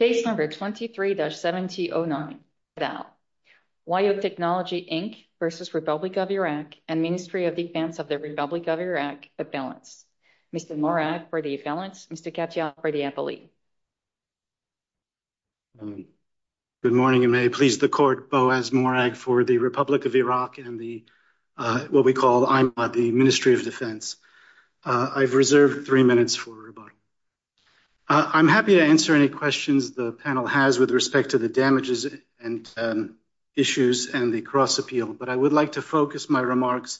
Case number 23-7009. Wye Oak Technology, Inc. v. Republic of Iraq and Ministry of Defense of the Republic of Iraq, appellants. Mr. Morag for the appellants, Mr. Katyal for the appellee. Um, good morning and may it please the court, Boaz Morag for the Republic of Iraq and the uh, what we call the Ministry of Defense. Uh, I've reserved three minutes for rebuttal. Uh, I'm happy to answer any questions the panel has with respect to the damages and um, issues and the cross appeal, but I would like to focus my remarks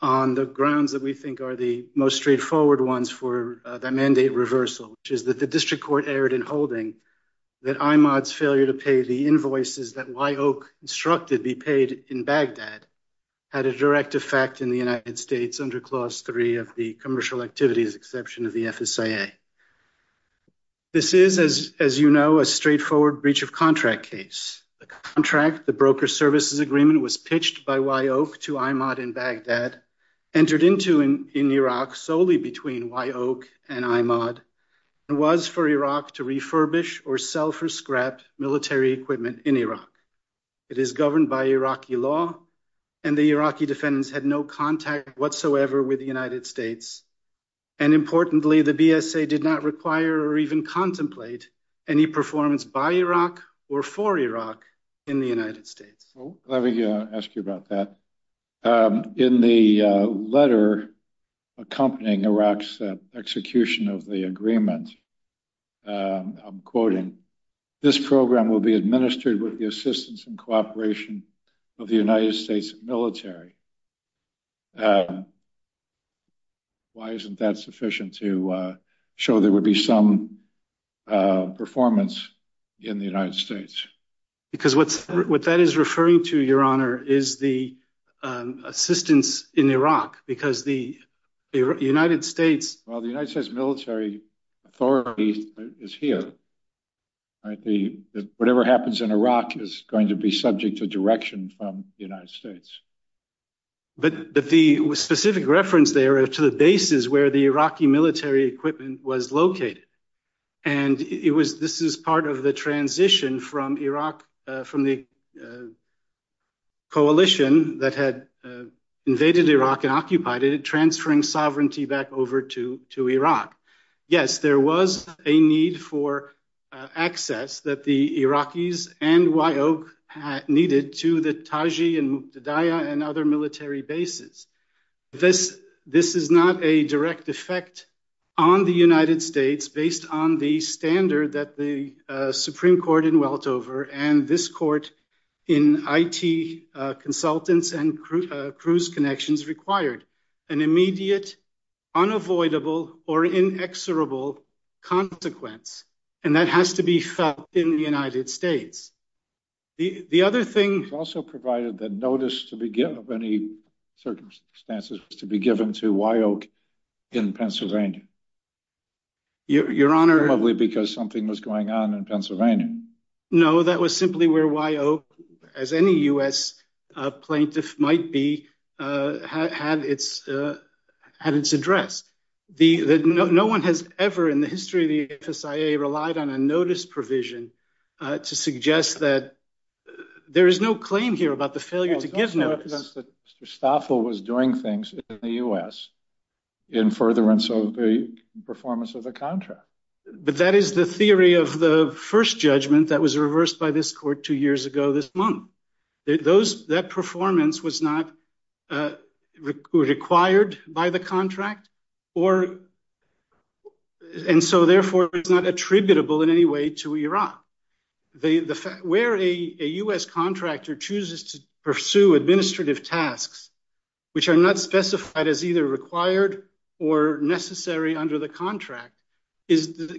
on the grounds that we think are the most straightforward ones for uh, the mandate reversal, which is that the district court erred in holding that IMOD's failure to pay the invoices that Wye Oak instructed be paid in Baghdad had a direct effect in the United States under clause three of the commercial activities exception of the FSIA. This is, as you know, a straightforward breach of contract case. The contract, the broker services agreement, was pitched by Wye Oak to IMOD in Baghdad, entered into in Iraq solely between Wye Oak and IMOD, and was for Iraq to refurbish or sell for scrap military equipment in Iraq. It is governed by Iraqi law and the Iraqi defendants had no contact whatsoever with the United States. And importantly, the BSA did not require or even contemplate any performance by Iraq or for Iraq in the United States. Let me uh, ask you about that. Um, in the uh, letter accompanying Iraq's uh, execution of the agreement, um, I'm quoting, this program will be administered with the assistance and cooperation of the United States military. Um, Why isn't that sufficient to uh, show there would be some uh, performance in the United States? Because what that is referring to, Your Honor, is the um, assistance in Iraq because the United States... Well, the United States military authority is here. Whatever happens in Iraq is going to be subject to direction from the United States. But the specific reference there to the bases where the Iraqi military equipment was located. And it was this is part of the transition from Iraq, uh, from the uh, coalition that had uh, invaded Iraq and occupied it, transferring sovereignty back over to Iraq. Yes, there was a need for access that the Iraqis and Wye Oak needed to the Taji and Muqtadiyah and other military bases. This is not a direct effect on the United States based on the standard that the uh, Supreme Court in Weltover and this court in IT uh, consultants and uh, cruise connections required. An immediate, unavoidable, or inexorable consequence. And that has to be felt in the United States. The other thing... It's also provided that notice to be given of any circumstances to be given to Wye Oak in Pennsylvania. Your Honor... Probably because something was going on in Pennsylvania. No, that was simply where Wye Oak, as any U.S. Uh, plaintiff might be, uh, uh, had its address. No one has ever in the history of the FSIA relied on a notice provision to suggest that there is no claim here about the failure to give notice. There's also evidence that Mr. Stoffel was doing things in the U.S. in furtherance of the performance of the contract. But that is the theory of the first judgment that was reversed by this court two years ago this month. That performance was not uh, required by the contract and so therefore it's not attributable in any way to Iraq. Where a U.S. contractor chooses to pursue administrative tasks which are not specified as either required or necessary under the contract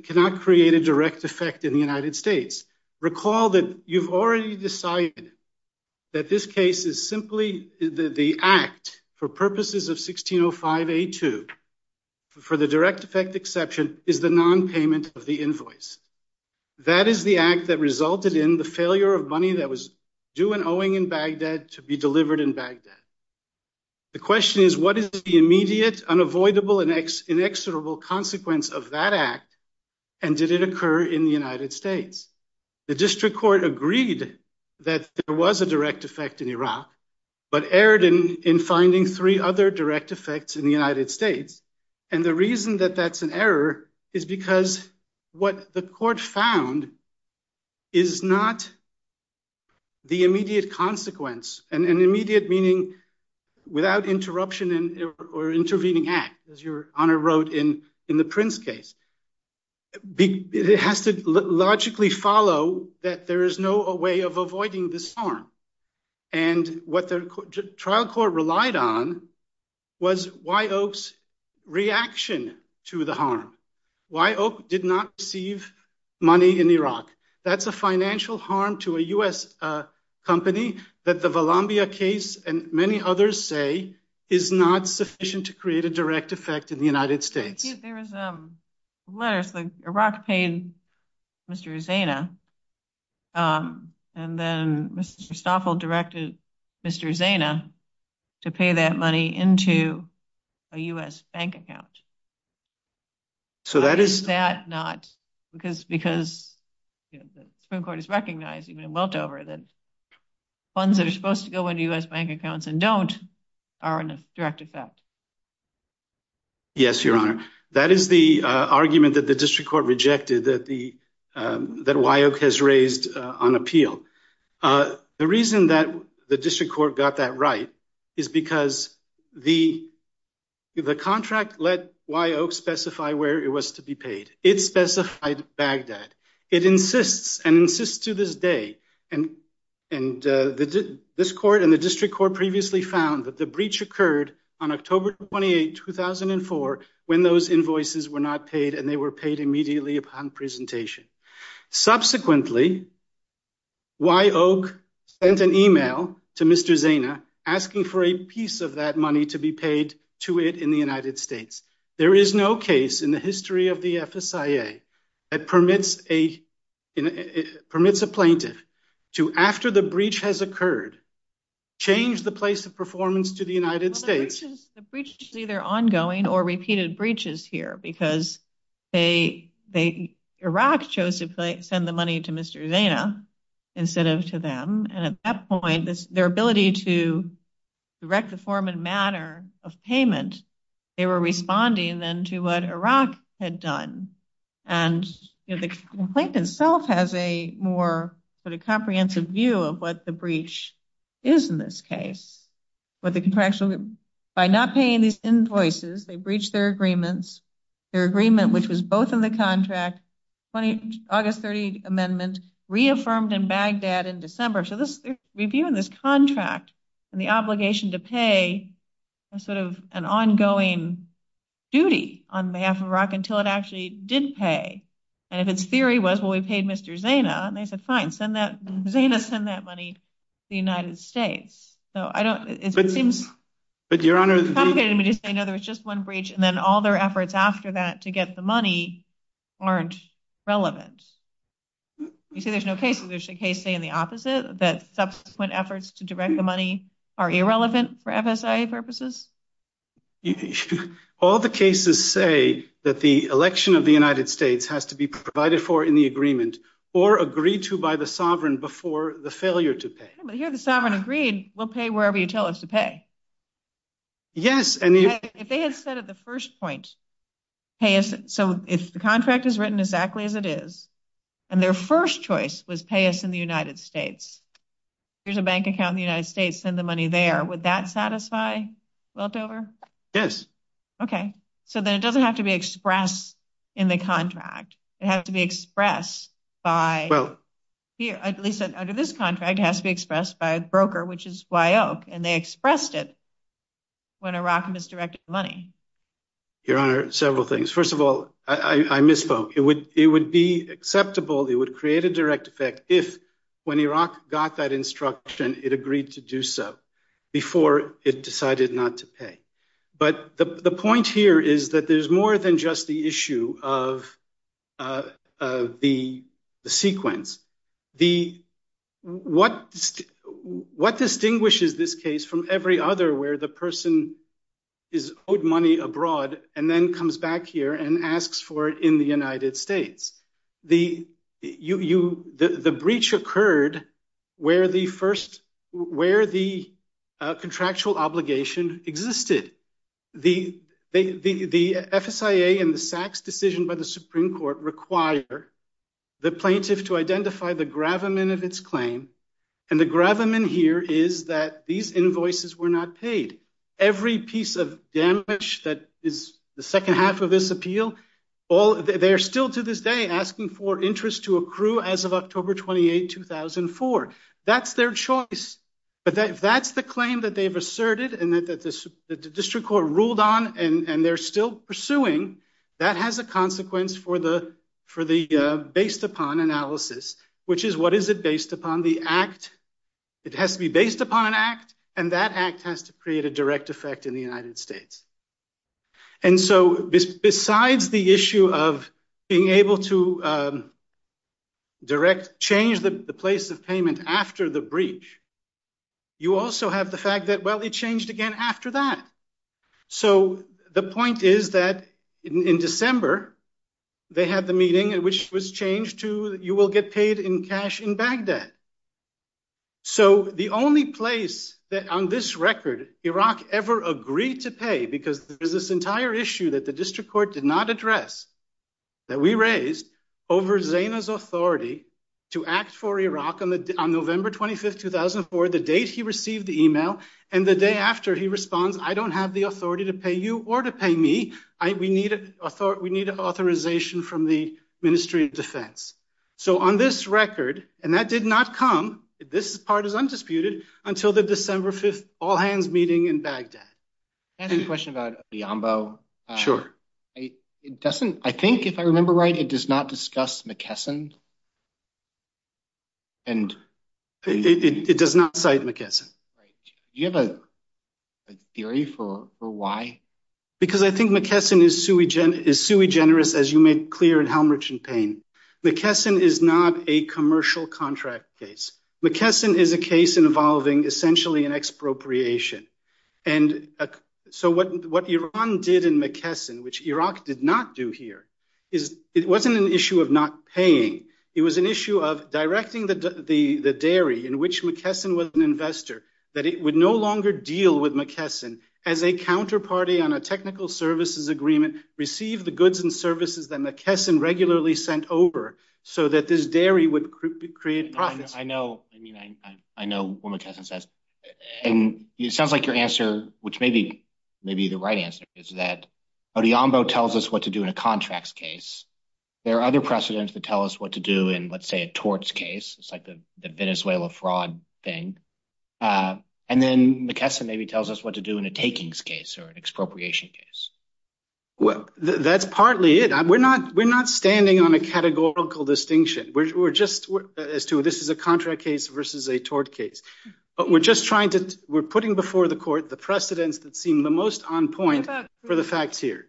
cannot create a direct effect in the United States. Recall that you've already decided that this case is simply the act for purposes of 1605A2 for the direct effect exception is the non-payment of the invoice. That is the act that resulted in the failure of money that was due and owing in Baghdad to be delivered in Baghdad. The question is what is the immediate, unavoidable, and inexorable consequence of that act and did it occur in the United States? The district court agreed that there was a direct effect in Iraq, but erred in finding three other direct effects in the United States. And the reason that that's an error is because what the court found is not the immediate consequence, and immediate meaning without interruption or intervening act, as your honor wrote in the Prince case. It has to logically follow that there is no way of avoiding this harm. And what the trial court relied on was Wye Oak's reaction to the harm. Wye Oak did not receive money in Iraq. That's a financial harm to a U.S. Uh, company that the Valambhia case and many others say is not sufficient to create a direct effect in the United States. There was um, letters that Iraq paid Mr. Zaina, um, and then Mr. Stoffel directed Mr. Zaina to pay that money into a U.S. bank account. So that is that not because because the Supreme Court has recognized even in Weltover that funds that are supposed to go into U.S. bank accounts and don't are in a direct effect. Yes, your honor. That is the uh, argument that the district court rejected that the um, that Wye has raised uh, on appeal. Uh, the reason that the district court got that right is because the the contract let Wye Oak specify where it was to be paid. It specified Baghdad. It insists and insists to this day. And and uh, this court and the district court previously found that the breach occurred on October 28, 2004, when those invoices were not paid and they were paid immediately upon presentation. Subsequently, Wye Oak sent an email to Mr. Zaina asking for a piece of that money to be paid to it in the United States. There is no case in the history of the FSIA that permits a permits a plaintiff to, after the breach has occurred, change the place of performance to the United States. The breach is either ongoing or repeated breaches here because they they Iraq chose to send the money to Mr. Zaina instead of to them. And at that point, their ability to direct the form and manner of payment, they were responding then to what Iraq had done. And the complaint itself has a more sort of comprehensive view of what the breach is in this case. But the contractual by not paying these invoices, they breached their agreements, their agreement, which was both in the contract. August 30 amendment reaffirmed in Baghdad in December. So this review in this contract and the obligation to pay a sort of an ongoing duty on behalf of Iraq until it actually did pay. And if its theory was, well, we paid Mr. Zaina and they said, fine, send that Zaina, send that money to the United States. So I don't it seems. But your honor, complicated me to say, no, there was just one breach and then all their efforts after that to get the money aren't relevant. You see, there's no case. There's a case saying the opposite, that subsequent efforts to direct the money are irrelevant for FSIA purposes. All the cases say that the election of the United States has to be provided for in the agreement or agreed to by the sovereign before the failure to pay. But here the sovereign agreed, we'll pay wherever you tell us to pay. Yes. And if they had said at the first point, pay us. So if the contract is written exactly as it is, and their first choice was pay us in the United States, here's a bank account in the United States, send the money there. Would that satisfy Weltover? Yes. OK, so then it doesn't have to be expressed in the contract. It has to be expressed by. Well, here, at least under this contract, it has to be expressed by a broker, which is Wye Oak. And they expressed it when Iraq misdirected the money. Your honor, several things. First of all, I misspoke. It would it would be acceptable. It would create a direct effect if when Iraq got that instruction, it agreed to do so before it decided not to pay. But the point here is that there's more than just the issue of uh, the sequence. The what what distinguishes this case from every other where the person is owed money abroad and then comes back here and asks for it in the United States. The breach occurred where the uh, contractual obligation existed. The FSIA and the Sachs decision by the Supreme Court require the plaintiff to identify the gravamen of its claim. And the gravamen here is that these invoices were not paid. Every piece of damage that is the second half of this appeal, they're still to this day asking for interest to accrue as of October 28, 2004. That's their choice. But if that's the claim that they've asserted and that the district court ruled on and they're still pursuing, that has a consequence for the uh, based upon analysis, which is what is it based upon? The act. It has to be based upon an act, and that act has to create a direct effect in the United States. And so besides the issue of being able to um, direct change the place of payment after the breach, you also have the fact that, well, it changed again after that. So the point is that in December, they had the meeting, which was changed to you will get paid in cash in Baghdad. So the only place that on this record Iraq ever agreed to pay, because there's this entire issue that the district court did not address, that we raised over Zaina's authority to act for Iraq on November 25, 2004, the date he received the email, and the day after he responds, I don't have the authority to pay you or to pay me. We need authorization from the Ministry of Defense. So on this record, and that did not come, this part is undisputed, until the December 5th all-hands meeting in Baghdad. Can I ask you a question about Odhiambo? Uh, sure. It doesn't, I think, if I remember right, it does not discuss McKesson. And it does not cite McKesson. Do you have a theory for why? Because I think McKesson is sui generis, as you made clear in Helmerich and Payne. McKesson is not a commercial contract case. McKesson is a case involving essentially an expropriation. And uh, so what Iran did in McKesson, which Iraq did not do here, is it wasn't an issue of not paying. It was an issue of directing the dairy in which McKesson was an investor, that it would no longer deal with McKesson as a counterparty on a technical services agreement, receive the goods and services that McKesson regularly sent over, so that this dairy would create profits. I know I mean, I know what McKesson says. And it sounds like your answer, which may be the right answer, is that Odhiambo tells us what to do in a contracts case. There are other precedents that tell us what to do in, let's say, a torts case. It's like the Venezuela fraud thing. Uh, and then McKesson maybe tells us what to do in a takings case or an expropriation case. Well, that's partly it. We're not standing on a categorical distinction. We're just as to this is a contract case versus a tort case. But we're just trying to we're putting before the court the precedents that seem the most on point for the facts here.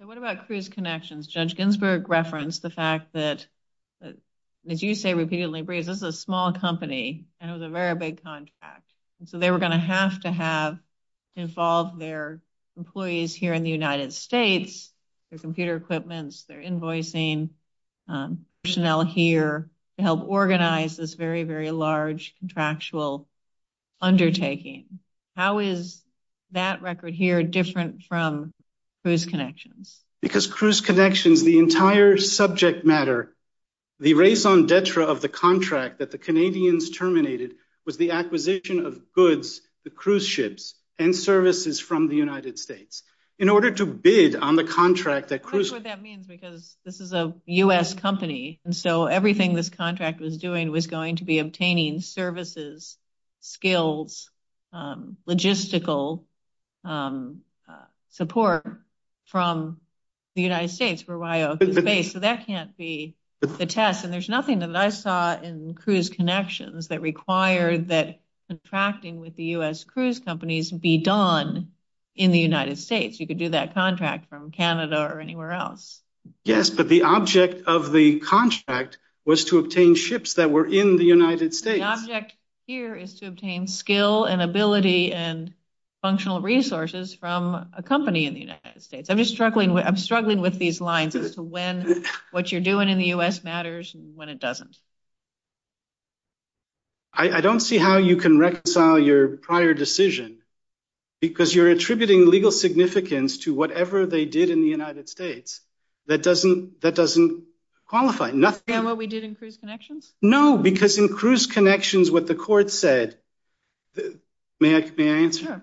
So what about Cruise Connections? Judge Ginsburg referenced the fact that, as you say repeatedly, Breeze, this is a small company and it was a very big contract. So they were going to have to have involved their employees here in the United States, their computer equipments, their invoicing, um, personnel here to help organize this very, very large contractual undertaking. How is that record here different from Cruise Connections? Because Cruise Connections, the entire subject matter, the raison d'etre of the contract that the Canadians terminated was the acquisition of goods, the cruise ships and services from the United States. In order to bid on the contract that. That's what that means, because this is a U.S. company. And so everything this contract was doing was going to be obtaining services, skills, um, logistical um, uh, support from the United States is based. So that can't be the test. And there's nothing that I saw in cruise Connections that required that contracting with the U.S. cruise companies be done in the United States. You could do that contract from Canada or anywhere else. Yes, but the object of the contract was to obtain ships that were in the United States. The object here is to obtain skill and ability and functional resources from a company in the United States. I'm just struggling with these lines as to when what you're doing in the U.S. matters and when it doesn't. I don't see how you can reconcile your prior decision because you're attributing legal significance to whatever they did in the United States. That doesn't qualify. Nothing. And what we did in Cruise Connections? No, because in Cruise Connections, what the court said, may I answer?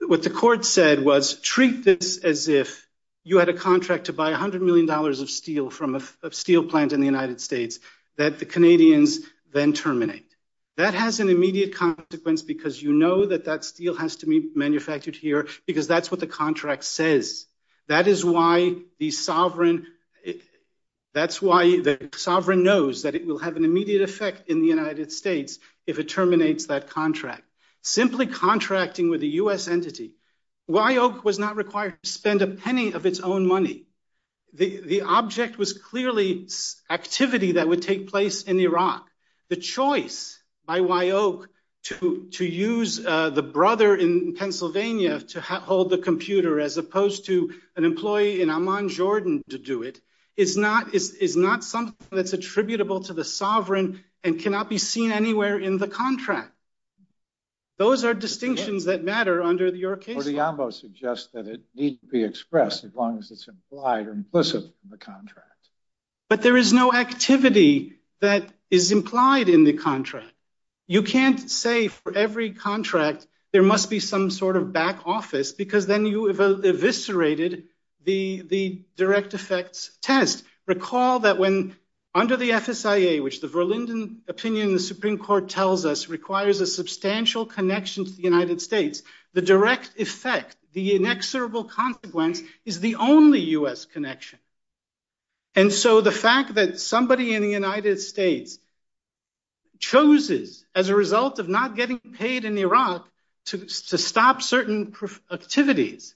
What the court said was treat this as if you had a contract to buy $100 million of steel from a steel plant in the United States that the Canadians then terminate. That has an immediate consequence because you know that that steel has to be manufactured here because that's what the contract says. That is why the sovereign knows that it will have an immediate effect in the United States if it terminates that contract. Simply contracting with a U.S. entity, Wye Oak was not required to spend a penny of its own money. The object was clearly activity that would take place in Iraq. The choice by Wye Oak to use uh, the brother in Pennsylvania to hold the computer as opposed to an employee in Amman, Jordan to do it is not something that's attributable to the sovereign and cannot be seen anywhere in the contract. Those are distinctions that matter under your case law. Odhiambo suggests that it need to be expressed as long as it's implied or implicit in the contract. But there is no activity that is implied in the contract. You can't say for every contract there must be some sort of back office because then you have eviscerated the direct effects test. Recall that when under the FSIA, which the Verlinden opinion in the Supreme Court tells us requires a substantial connection to the United States, the direct effect, the inexorable consequence is the only U.S. connection. And so the fact that somebody in the United States chooses as a result of not getting paid in Iraq to stop certain activities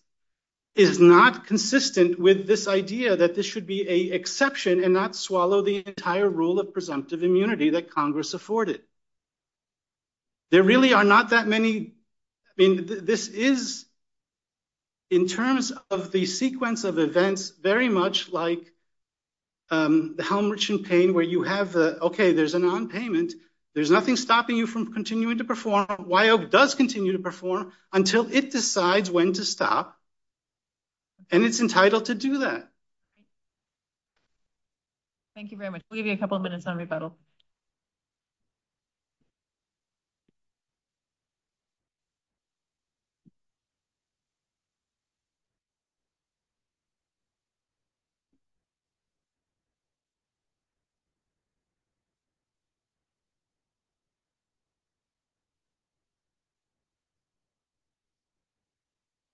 is not consistent with this idea that this should be a exception and not swallow the entire rule of presumptive immunity that Congress afforded. There really are not that many. I mean, this is in terms of the sequence of events very much like um, the Helmerich and Payne where you have, OK, there's a nonpayment. There's nothing stopping you from continuing to perform. Wye Oak does continue to perform until it decides when to stop. And it's entitled to do that. Thank you very much. We'll give you a couple of minutes on rebuttal.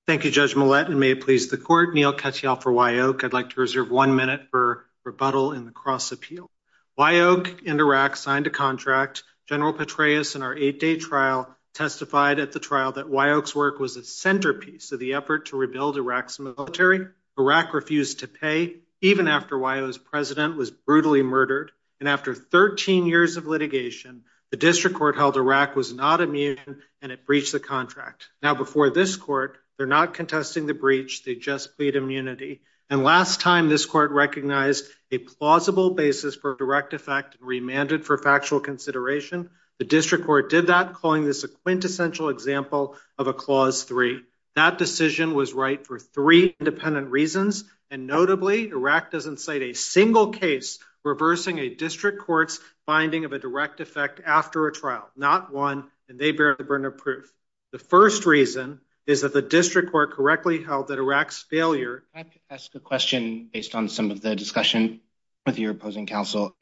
Thank you, Judge Millett, and may it please the court. Neil Katyal for Wye Oak. I'd like to reserve one minute for rebuttal in the cross appeal. Wye Oak and Iraq signed a contract. General Petraeus in our eight-day trial testified at the trial that Wye Oak's work was a centerpiece of the effort to rebuild Iraq's military. Iraq refused to pay even after Wye Oak's president was brutally murdered. And after 13 years of litigation, the district court held Iraq was not immune and it breached the contract. Now, before this court, they're not contesting the breach. They just plead immunity. And last time this court recognized a plausible basis for direct effect and remanded for factual consideration, the district court did that, calling this a quintessential example of a clause three. That decision was right for three independent reasons. And notably, Iraq doesn't cite a single case reversing a district court's finding of a direct effect after a trial. Not one, and they bear the burden of proof. The first reason is that the district court correctly held that Iraq's failure. I ask a question based on some of the discussion with your opposing counsel?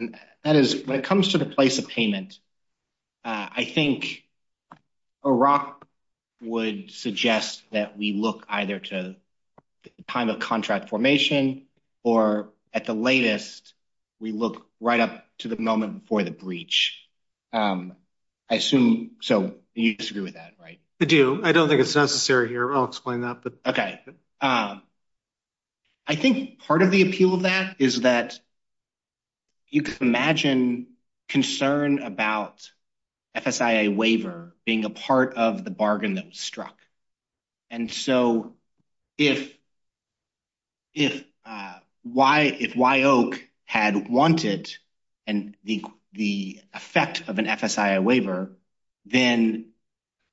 That is, when it comes to the place of payment, uh, I think Iraq would suggest that we look either to the time of contract formation or at the latest, we look right up to the moment before the breach. Um, I assume, so you disagree with that, right? I do. I don't think it's necessary here. I'll explain that. Okay. Um, I think part of the appeal of that is that you can imagine concern about FSIA waiver being a part of the bargain that was struck. And so if uh, Wye Oak had wanted the effect of an FSIA waiver, then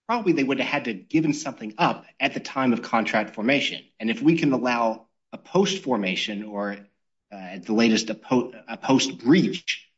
probably they would have had to given something up at the time of contract formation. And if we can allow a post-formation or uh, at the latest a post-breach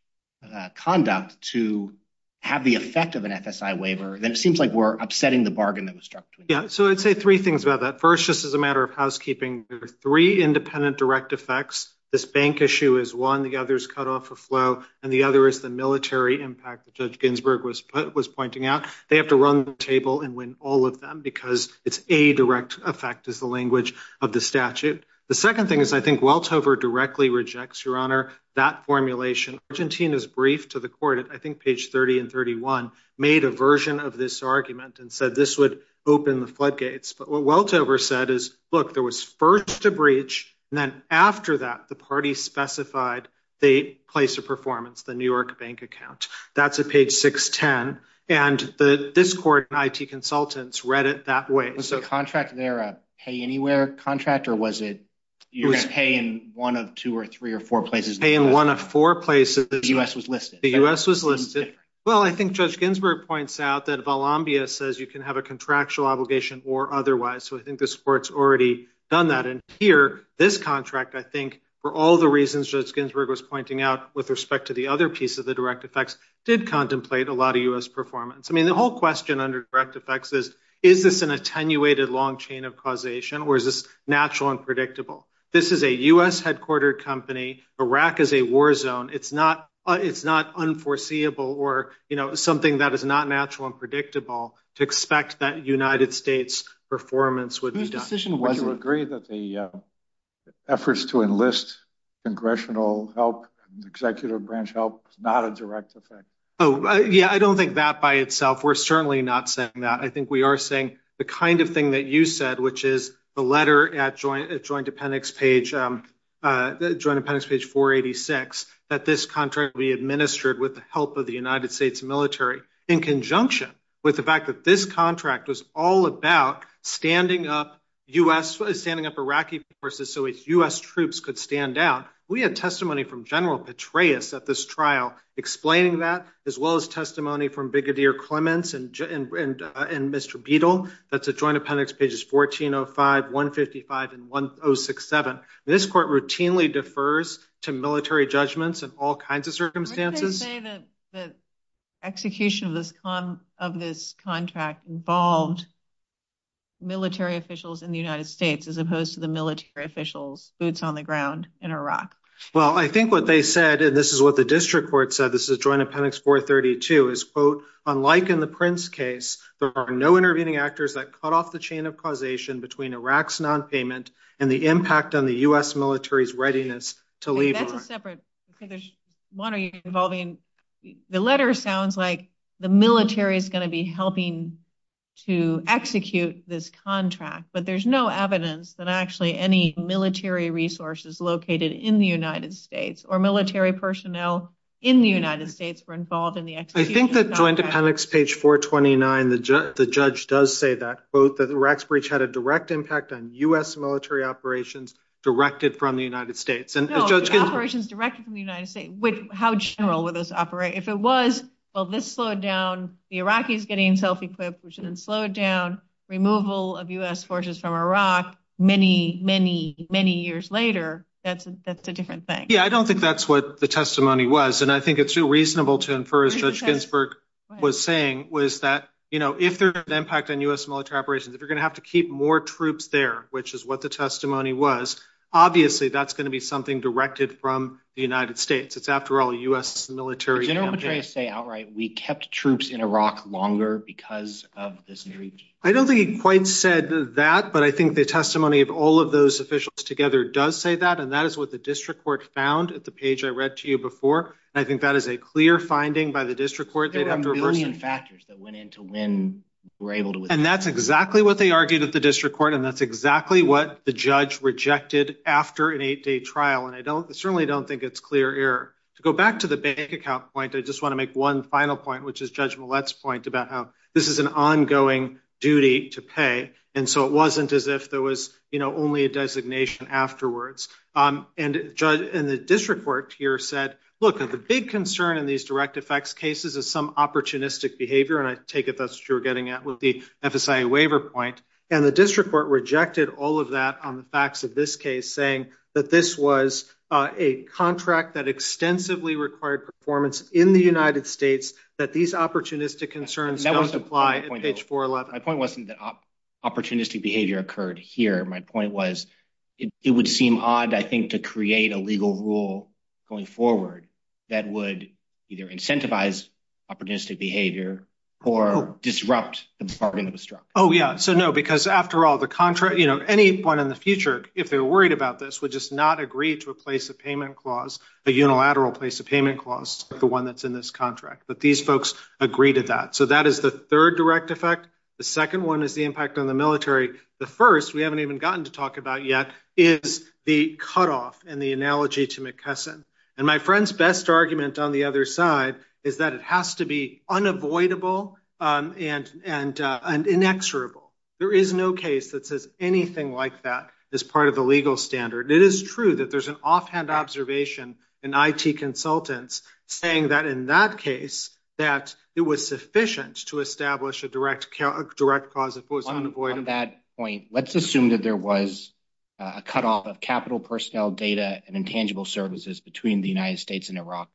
uh, conduct to have the effect of an FSI waiver, then it seems like we're upsetting the bargain that was struck. Yeah, so I'd say three things about that. First, just as a matter of housekeeping, there are three independent direct effects. This bank issue is one, the other is cut off a flow, and the other is the military impact that Judge Ginsburg was pointing out. They have to run the table and win all of them because it's a direct effect is the language of the statute. The second thing is I think Weltover directly rejects, Your Honor, that formulation. Argentina's brief to the court, I think page 30 and 31, made a version of this argument and said this would open the floodgates. But what Weltover said is, look, there was first a breach, and then after that, the party specified the place of performance, the New York bank account. That's at page 610. And this court and IT consultants read it that way. Was the contract there a pay anywhere contract, or was it you were paying in one of two or three or four places? Pay in one of four places. The U.S. was listed. The U.S. was listed. Well, I think Judge Ginsburg points out that Valambhia says you can have a contractual obligation or otherwise. So I think this court's already done that. And here, this contract, I think, for all the reasons Judge Ginsburg was pointing out with respect to the other piece of the direct effects, did contemplate a lot of U.S. performance. I mean, the whole question under direct effects is, is this an attenuated long chain of causation, or is this natural and predictable? This is a U.S. headquartered company. Iraq is a war zone. Uh, it's not unforeseeable or you know something that is not natural and predictable to expect that United States performance would be done. Would you agree that the uh, efforts to enlist congressional help and executive branch help is not a direct effect? Oh, uh, yeah, I don't think that by itself. We're certainly not saying that. I think we are saying the kind of thing that you said, which is the letter at Joint Appendix page um, uh, 486, that this contract will be administered with the help of the United States military in conjunction with the fact that this contract was all about standing up US standing up Iraqi forces so U.S. troops could stand down. We had testimony from General Petraeus at this trial explaining that, as well as testimony from Brigadier Clements and uh, Mr. Beadle. That's at Joint Appendix pages 1405, 155, and 1067. This court routinely defers to military judgments in all kinds of circumstances. They say that the execution of this contract involved military officials in the United States as opposed to the military officials boots on the ground in Iraq? Well, I think what they said, and this is what the district court said, this is Joint Appendix 432, is, quote, unlike in the Prince case, there are no intervening actors that cut off the chain of causation between Iraq's nonpayment and the impact on the U.S. military's readiness to leave Iraq. That's a separate, there's one involving, the letter sounds like the military is going to be helping to execute this contract, but there's no evidence that actually any military resources located in the United States or military personnel in the United States were involved in the execution. I think that Joint Appendix page 429, the judge does say that, quote, that the Iraq's breach had a direct impact on U.S. military operations directed from the United States. No, operations directed from the United States. Which how general were those operations? If it was, well, this slowed down the Iraqis getting self-equipped, which then slowed down removal of U.S. forces from Iraq many, many, many years later, that's a different thing. Yeah, I don't think that's what the testimony was, and I think it's reasonable to infer, as Judge Ginsburg was saying, was that, you know, if there's an impact on U.S. military operations, if you're going to have to keep more troops there, which is what the testimony was, obviously that's going to be something directed from the United States. It's, after all, a U.S. military campaign. Did General Petraeus say outright, we kept troops in Iraq longer because of this breach? I don't think he quite said that, but I think the testimony of all of those officials together does say that, and that is what the district court found at the page I read to you before. I think that is a clear finding by the district court. There were a million factors that went into when were able to... And that's exactly what they argued at the district court, and that's exactly what the judge rejected after an eight-day trial, and I certainly don't think it's clear error. To go back to the bank account point, I just want to make one final point, which is Judge Millett's point about how this is an ongoing duty to pay. And so it wasn't as if there was you know, only a designation afterwards. Um, and the district court here said, look, the big concern in these direct effects cases is some opportunistic behavior. And I take it that's what you're getting at with the FSIA waiver point. And the district court rejected all of that on the facts of this case, saying that this was uh, a contract that extensively required performance in the United States, that these opportunistic concerns don't apply at page 411. My point wasn't that opportunistic behavior occurred here. My point was it would seem odd, I think, to create a legal rule going forward that would either incentivize opportunistic behavior or oh. disrupt the bargain that was struck. Oh, yeah. So no, because after all, the contract, you know, anyone in the future, if they're worried about this, would just not agree to a place of payment clause, a unilateral place of payment clause, the one that's in this contract. But these folks agree to that. So that is the third direct effect. The second one is the impact on the military. The first, we haven't even gotten to talk about yet, is the cutoff and the analogy to McKesson. And my friend's best argument on the other side is that it has to be unavoidable um, uh, and inexorable. There is no case that says anything like that as part of the legal standard. It is true that there's an offhand observation in IT consultants saying that in that case, that it was sufficient to establish a direct cause if it was unavoidable. On that point, let's assume that there was Uh, a cutoff of capital personnel data and intangible services between the United States and Iraq.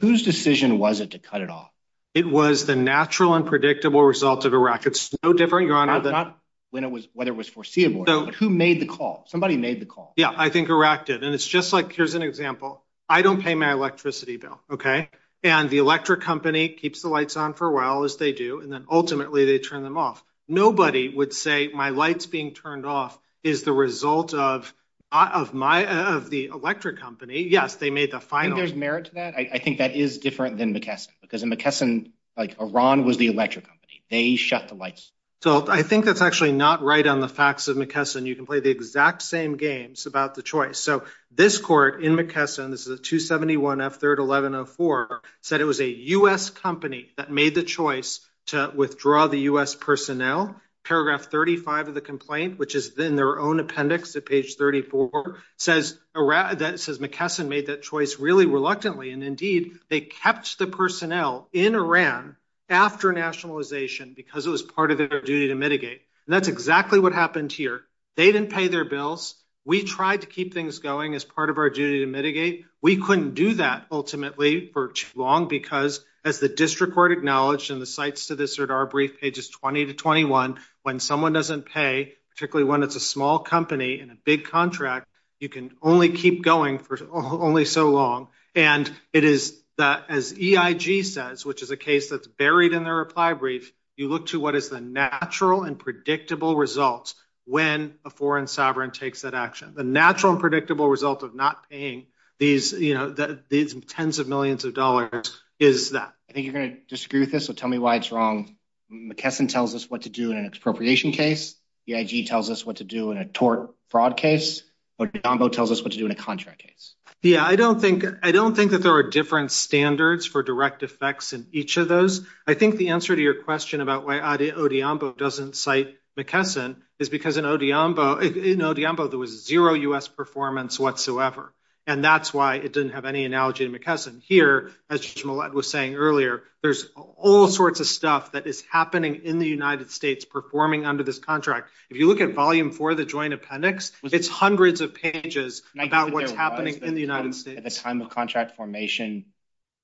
Whose decision was it to cut it off? It was the natural and predictable result of Iraq. It's no different, Your Honor. Not when it was whether it was foreseeable, but who made the call? Somebody made the call. Yeah, I think Iraq did. And it's just like, here's an example. I don't pay my electricity bill, okay? And the electric company keeps the lights on for a while, as they do, and then ultimately they turn them off. Nobody would say my lights being turned off is the result of of my uh of the electric company. Yes, they made the final- there's merit to that. I think that is different than McKesson. Because in McKesson, like Iran was the electric company. They shut the lights. So I think that's actually not right on the facts of McKesson. You can play the exact same games about the choice. So this court in McKesson, this is a 271 F3rd 1104, said it was a US company that made the choice to withdraw the US personnel. Paragraph 35 of the complaint, which is in their own appendix at page 34, says that says McKesson made that choice really reluctantly. And indeed, they kept the personnel in Iran after nationalization because it was part of their duty to mitigate. And that's exactly what happened here. They didn't pay their bills. We tried to keep things going as part of our duty to mitigate. We couldn't do that ultimately for too long because as the district court acknowledged in the cites to this are our brief pages 20 to 21, when someone doesn't pay, particularly when it's a small company and a big contract, you can only keep going for only so long. And it is that as EIG says, which is a case that's buried in their reply brief, you look to what is the natural and predictable results when a foreign sovereign takes that action. The natural and predictable result of not paying these tens of millions of dollars is that. I think you're going to disagree with this, so tell me why it's wrong. McKesson tells us what to do in an expropriation case. EIG tells us what to do in a tort fraud case. Odhiambo tells us what to do in a contract case. Yeah, I don't think that there are different standards for direct effects in each of those. I think the answer to your question about why Odhiambo doesn't cite McKesson is because in Odhiambo, there was zero US performance whatsoever. And that's why it didn't have any analogy to McKesson. Here, as Judge Millett was saying earlier, there's all sorts of stuff that is happening in the United States performing under this contract. If you look at volume four of the joint appendix, it's hundreds of pages about what's happening in the United States. At the time of contract formation,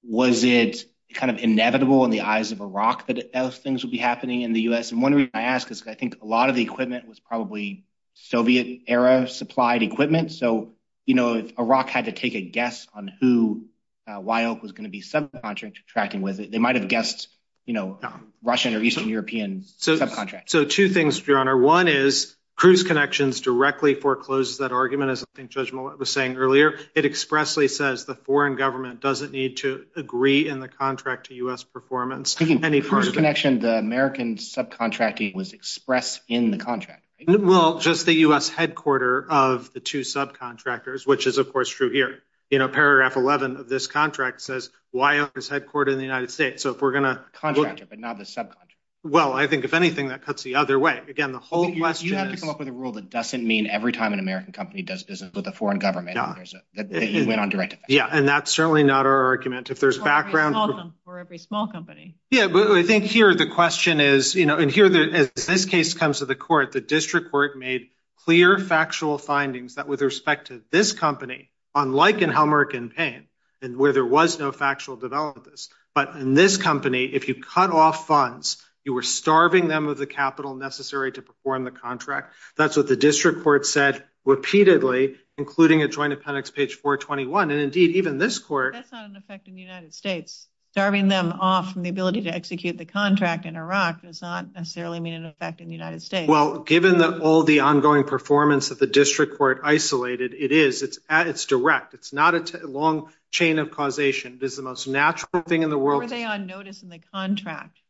was it kind of inevitable in the eyes of Iraq that those things would be happening in the US? And one reason I ask is I think a lot of the equipment was probably Soviet era supplied equipment. So if Iraq had to take a guess on who uh, Wye Oak was going to be subcontracting with, they might have guessed you know, Russian or Eastern European subcontractors. So two things, Your Honor. One is Cruise Connections directly forecloses that argument, as I think Judge Millett was saying earlier. It expressly says the foreign government doesn't need to agree in the contract to US performance. Any further. Cruise Connection, the American subcontracting was expressed in the contract. Well, just the US headquarter of the two subcontractors, which is of course true here. You know, paragraph 11 of this contract says Wye Oak is headquartered in the United States. So if we're going to- Contractor, but not the subcontractor. Well, I think if anything, that cuts the other way. Again, the whole question You have to come up with a rule that doesn't mean every time an American company does business with a foreign government, that you went on direct effect. Yeah, and that's certainly not our argument. If there's background... For every small company. Yeah, but I think here the question is, you know, and here as this case comes to the court, the district court made clear factual findings that with respect to this company, unlike in Helmerich and Payne, and where there was no factual development, but in this company, if you cut off funds, you were starving them of the capital necessary to perform the contract. That's what the district court said repeatedly, including at Joint Appendix page 421. And indeed, even this court... That's not an effect in the United States. Starving them off from the ability to execute the contract in Iraq does not necessarily mean an effect in the United States. Well, given all the ongoing performance that the district court isolated, it is. It's direct. It's not a long chain of causation. It is the most natural thing in the world. Were they on notice in the contract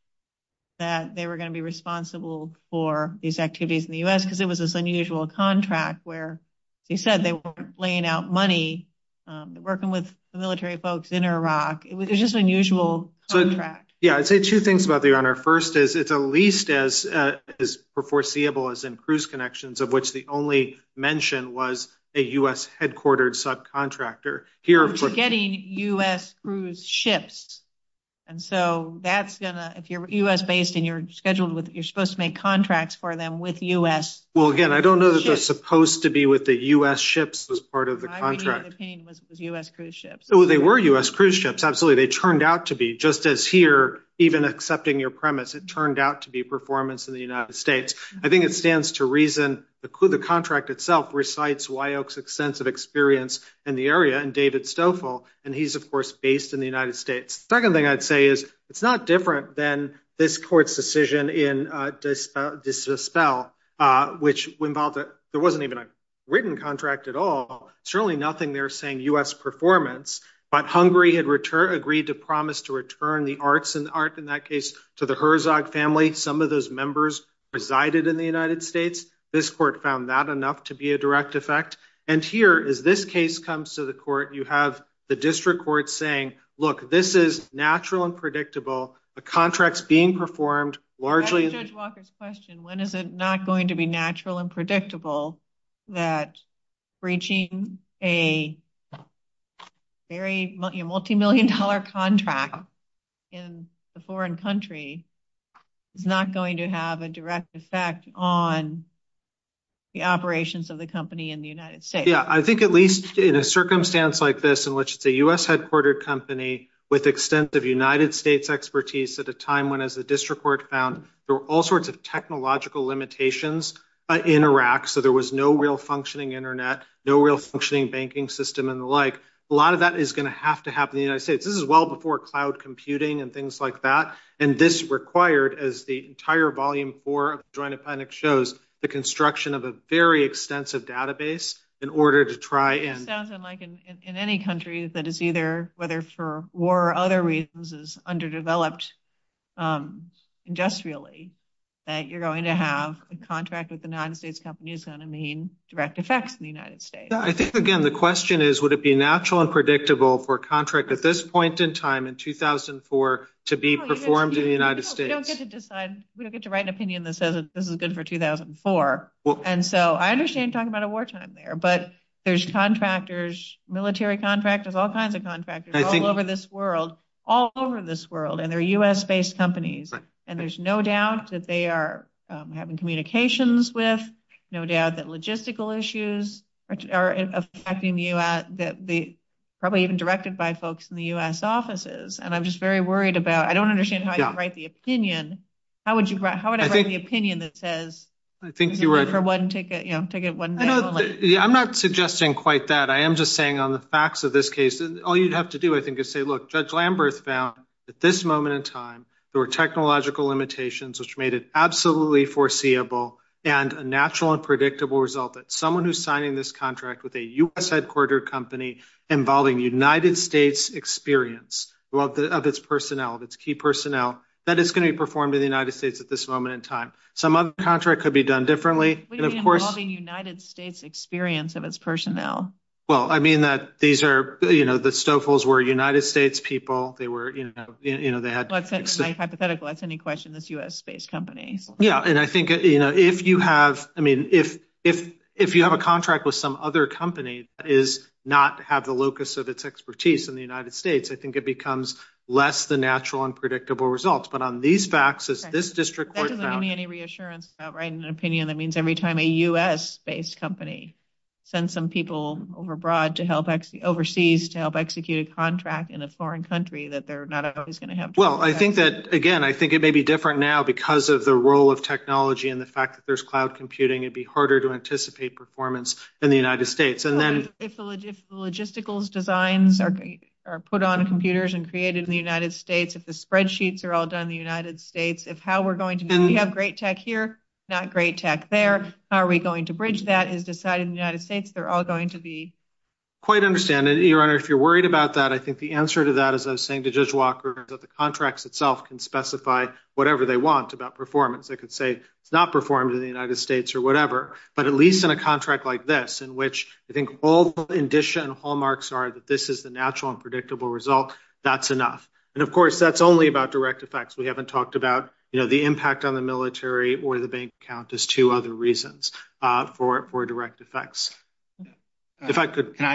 that they were going to be responsible for these activities in the U.S.? Because it was this unusual contract where they said they weren't laying out money, um, working with the military folks in Iraq. It was just an unusual contract. Yeah, I'd say two things about the honor. First is it's at least uh, as foreseeable as in cruise connections, of which the only mention was a U.S. headquartered subcontractor. Here for getting U.S. cruise ships. And so that's going to, if you're U.S. based and you're scheduled with, you're supposed to make contracts for them with U.S. Well, again, I don't know that they're supposed to be with the U.S. ships as part of the contract. My reading opinion was it was U.S. cruise ships. Oh, they were U.S. cruise ships. Absolutely. They turned out to be just as here, even accepting your premise, it turned out to be performance in the United States. I think it stands to reason the contract itself recites Wye Oak's extensive experience in the area and David Stoffel. And he's, of course, based in the United States. Second thing I'd say is it's not different than this court's decision in uh, de Csepel, uh, which involved, there wasn't even a written contract at all. Certainly nothing there saying U.S. performance, but Hungary had agreed to promise to return the arts and art in that case to the Herzog family. Some of those members resided in the United States. This court found that enough to be a direct effect. And here, as this case comes to the court, you have the district court saying, look, this is natural and predictable. The contract's being performed largely. Judge Walker's question, when is it not going to be natural and predictable that breaching a very multi-million dollar contract in a foreign country is not going to have a direct effect on the operations of the company in the United States? Yeah, I think at least in a circumstance like this, in which it's a U.S. headquartered company with extensive United States expertise at a time when, as the district court found, there were all sorts of technological limitations uh, in Iraq. So there was no real functioning internet, no real functioning banking system and the like. A lot of that is going to have to happen in the United States. This is well before cloud computing and things like that. And this required, as the entire volume four of the Joint Appendix shows, the construction of a very extensive database in order to try and... It sounds like in any country that is either, whether for war or other reasons, is underdeveloped um, industrially, that you're going to have a contract with the United States company is going to mean direct effects in the United States. I think, again, the question is, would it be natural and predictable for a contract at this point in time in 2004 to be performed in the United States? We don't get to decide. We don't get to write an opinion that says this is good for 2004. And so I understand talking about a wartime there, but there's contractors, military contractors, all kinds of contractors all over this world, all over this world, and they're U.S.-based companies. And there's no doubt that they are um, having communications with, no doubt that logistical issues are affecting the U.S., That the probably even directed by folks in the U.S. offices. And I'm just very worried about... I don't understand how you write the opinion. How would I write the opinion that says... I think you're right. For one ticket, you know, ticket one... I'm not suggesting quite that. I am just saying on the facts of this case, all you'd have to do, I think, is say, look, Judge Lamberth found at this moment in time, there were technological limitations which made it absolutely foreseeable and a natural and predictable result that someone who's signing this contract with a U.S. headquartered company involving United States experience of its personnel, of its key personnel, that it's going to be performed in the United States at this moment in time. Some other contract could be done differently. Involving United States experience of its personnel. Well, I mean that these are, you know, the Stoffels were United States people. They were, you know, they had... That's my hypothetical. That's any question, this U.S.-based company. Yeah, and I think, you know, if you have, I mean, if if if you have a contract with some other company that is not have the locus of its expertise in the United States, I think it becomes less the natural and predictable results. But on these facts, as this district court found... That doesn't give me any reassurance about writing an opinion. That means every time a U.S.-based company sends some people over abroad to help overseas to help execute a contract in a foreign country, that they're not always going to have... To Well, I think that, again, I think it may be different now because of the role of technology and the fact that there's cloud computing. It'd be harder to anticipate performance in the United States. And then... If the logistical designs are put on computers and created in the United States, if the spreadsheets are all done in the United States, if how we're going to... We have great tech here, not great tech there. How are we going to bridge that is decided in the United States. They're all going to be... Quite understand. And, Your Honor, if you're worried about that, I think the answer to that, as I was saying to Judge Walker, that the contracts itself can specify whatever they want about performance. They could say it's not performed in the United States or whatever. But at least in a contract like this, in which I think all the indicia and hallmarks are that this is the natural and predictable result, that's enough. And, of course, that's only about direct effects. We haven't talked about, you know, the impact on the military or the bank account is two other reasons uh, for direct effects. Uh, if I could... Can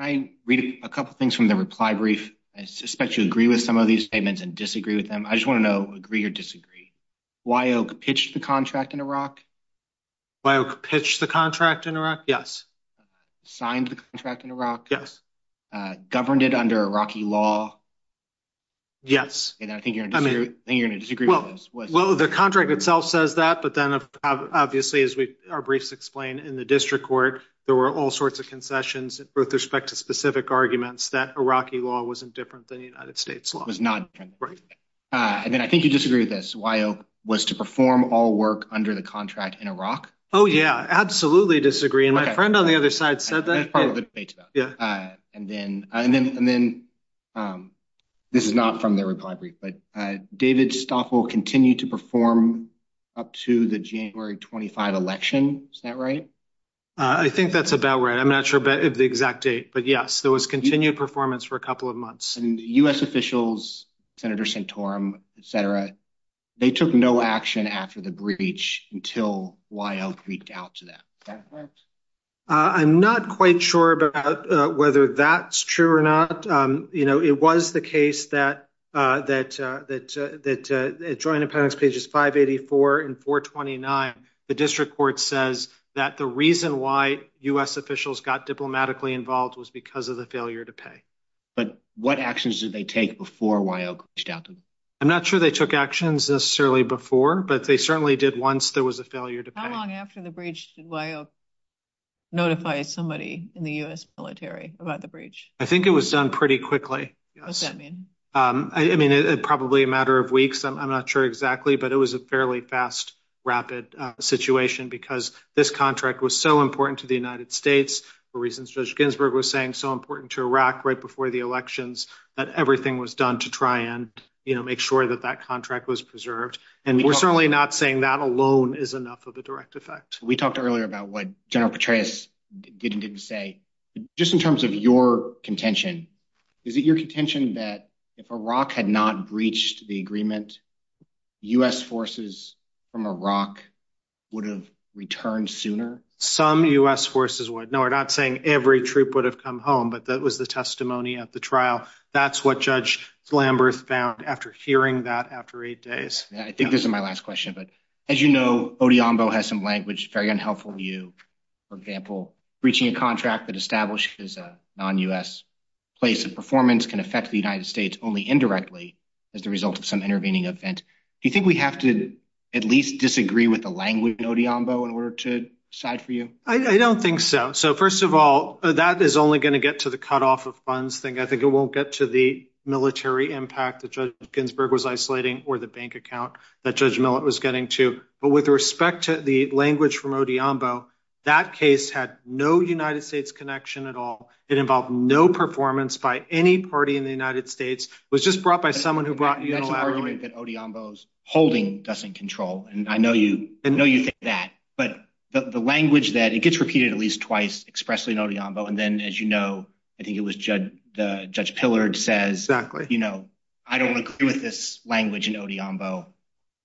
I read a couple of things from the reply brief? I suspect you agree with some of these statements and disagree with them. I just want to know, agree or disagree. Wye Oak pitched the contract in Iraq? Wye Oak pitched the contract in Iraq? Yes. Signed the contract in Iraq? Yes. Uh, governed it under Iraqi law? Yes. And I think you're going to disagree with this. Well, the contract itself says that. But then, obviously, as our briefs explain in the district court, there were all sorts of concessions with respect to specific arguments that Iraqi law wasn't different than United States law. Was not different. Right. Uh, and then I think you disagree with this. Wye Oak was to perform all work under the contract in Iraq? Oh, yeah. Absolutely disagree. And my friend on the other side said that. That's part of the debate. Yeah. Uh, uh, and then and then and then, this is not from the reply brief, but uh, David Stoffel continued to perform up to the January 25 election. Is that right? Uh, I think that's about right. I'm not sure of the exact date. But yes, there was continued performance for a couple of months. And U.S. officials, Senator Santorum, et cetera, they took no action after the breach until Wye Oak reached out to them. Is that correct? I'm not quite sure about uh, whether that's true or not. Um, you know, it was the case that uh, uh, at Joint Appendix pages 584 and 429, the district court says that the reason why U.S. officials got diplomatically involved was because of the failure to pay. But what actions did they take before Wye Oak reached out to them? I'm not sure they took actions necessarily before, but they certainly did once there was a failure to pay. How long after the breach did Wye Oak notify somebody in the U.S. military about the breach? I think it was done pretty quickly. What does that mean? Um, I mean, it probably a matter of weeks. I'm not sure exactly, but it was a fairly fast, rapid uh, situation because this contract was so important to the United States, for reasons Judge Ginsburg was saying, so important to Iraq right before the elections, that everything was done to try and, you know, make sure that that contract was preserved. And we're certainly not saying that alone is enough of a direct effect. We talked earlier about what General Petraeus did and didn't say. Just in terms of your contention, is it your contention that if Iraq had not breached the agreement, U.S. forces from Iraq would have returned sooner? Some U.S. forces would. No, we're not saying every troop would have come home, but that was the testimony at the trial. That's what Judge Lamberth found after hearing that after eight days. I think this is my last question, but as you know, Odhiambo has some language very unhelpful to you. For example, breaching a contract that establishes a non-U.S. place of performance can affect the United States only indirectly as the result of some intervening event. Do you think we have to at least disagree with the language in Odhiambo in order to decide for you? I don't think so. So first of all, uh, that is only going to get to the cutoff of funds thing. I think it won't get to the military impact that Judge Ginsburg was isolating or the bank account that Judge Millett was getting to. But with respect to the language from Odhiambo, that case had no United States connection at all. It involved no performance by any party in the United States. It was just brought by someone who brought unilaterally. That's an argument that Odhiambo's holding doesn't control. And I know you think that. But the language that it gets repeated at least twice expressly in Odhiambo. And then, as you know, I think it was Judge Pillard says, you know, I don't agree with this language in Odhiambo.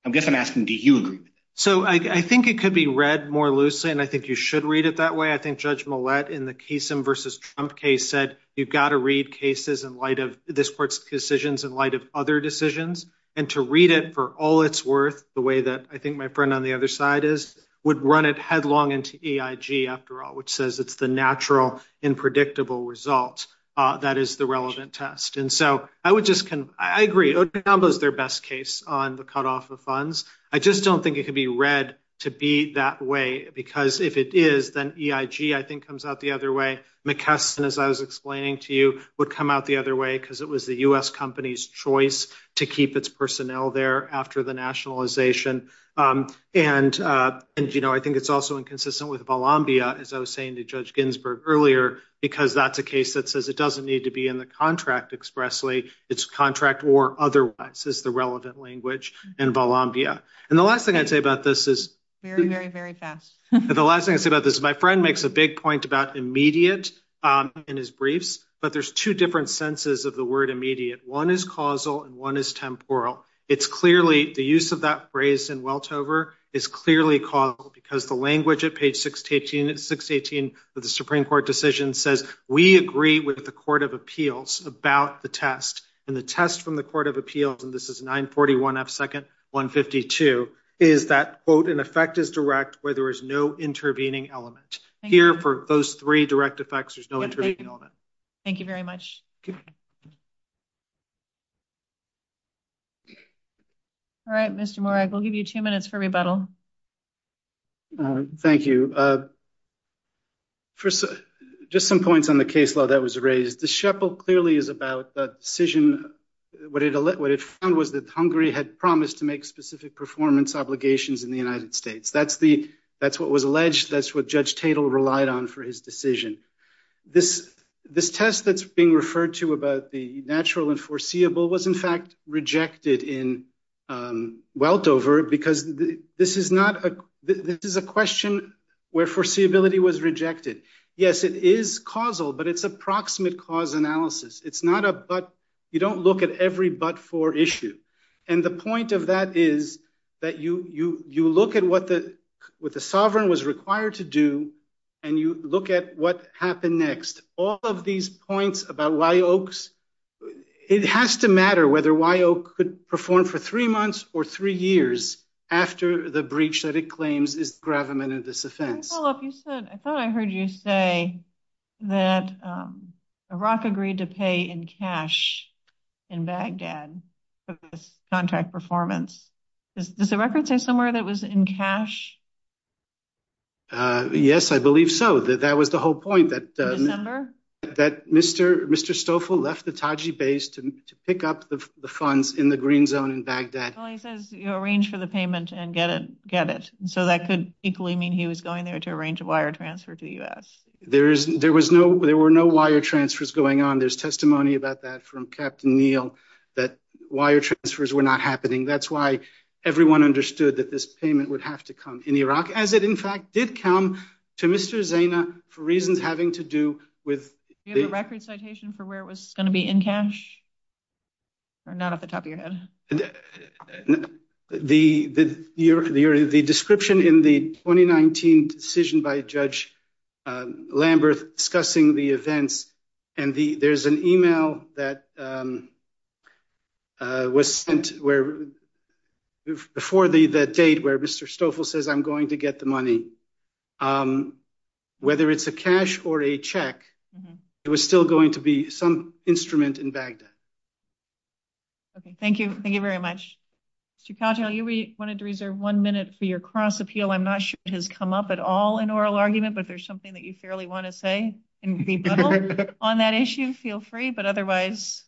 I guess I'm asking, do you agree with it? So I think it could be read more loosely, and I think you should read it that way. I think Judge Millett in the Kasem versus Trump case said you've got to read cases in light of this court's decisions in light of other decisions. And to read it for all it's worth, the way that I think my friend on the other side is, would run it headlong into EIG, after all, which says it's the natural and predictable result uh, that is the relevant test. And so I would just, I agree, Odhiambo is their best case on the cutoff of funds. I just don't think it could be read to be that way, because if it is, then EIG, I think, comes out the other way. McKesson, as I was explaining to you, would come out the other way because it was the U.S. company's choice to keep its personnel there after the nationalization. Um, uh, and, you know, I think it's also inconsistent with Valambhia, as I was saying to Judge Ginsburg earlier, because that's a case that says it doesn't need to be in the contract expressly. It's contract or otherwise is the relevant language in Valambhia. And the last thing I'd say about this is... Very, very, very fast. The last thing I'd say about this my friend makes a big point about immediate um, in his briefs, but there's two different senses of the word immediate. One is causal and one is temporal. It's clearly, the use of that phrase in Weltover is clearly causal because the language at page 618 of the Supreme Court decision says, we agree with the Court of Appeals about the test. And the test from the Court of Appeals, and this is 941 F. 2nd 152, is that, quote, an effect is direct where there is no intervening element. Here, for those three direct effects, there's no intervening element. Thank you very much. All right, Mr. Morag, we'll give you two minutes for rebuttal. Uh, thank you. Uh, First, just some points on the case law that was raised. De Csepel clearly is about the decision. What it found was that Hungary had promised to make specific performance obligations in the United States. That's what was alleged. That's what Judge Tatel relied on for his decision. This test that's being referred to about the natural and foreseeable was, in fact, rejected in um, Weltover because this is a question where foreseeability was rejected. Yes, it is causal, but it's approximate cause analysis. It's not a but. You don't look at every but for issue. And the point of that is that you look at what the sovereign was required to do, and you look at what happened next. All of these points about Wye Oak's, it has to matter whether Wye Oak could perform for three months or three years after the breach that it claims is the gravamen of this offense. Oh, if you said, I thought I heard you say that um, Iraq agreed to pay in cash in Baghdad for this contract performance. Does the record say somewhere that was in cash? Uh, yes, I believe so. That that was the whole point. Uh, in December? That Mr. Stoffel left the Taji base to pick up the funds in the green zone in Baghdad. Well, he says you arrange for the payment and get it. So that could equally mean he was going there to arrange a wire transfer to the U.S. There were no wire transfers going on. There's testimony about that from Captain Neal that wire transfers were not happening. That's why everyone understood that this payment would have to come in Iraq, as it, in fact, did come to Mr. Zaina for reasons having to do with Do you have a record citation for where it was going to be in cash? Or not off the top of your head? Uh, the description in the 2019 decision by Judge um, Lamberth discussing the events, and there's an email that um, uh, was sent before the date where Mr. Stoffel says, I'm going to get the money. Um, whether it's a cash or a check, mm-hmm. It was still going to be some instrument in Baghdad. Okay, thank you. Thank you very much. Mr. Caudill, you wanted to reserve one minute for your cross appeal. I'm not sure it has come up at all in oral argument, but if there's something that you fairly want to say and rebuttal on that issue, feel free. But otherwise-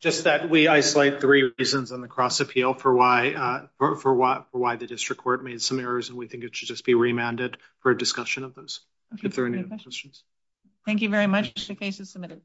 Just that we isolate three reasons on the cross appeal uh, for why the district court made some errors, and we think it should just be remanded for a discussion of those. If there are any questions. Thank you very much. The case is submitted.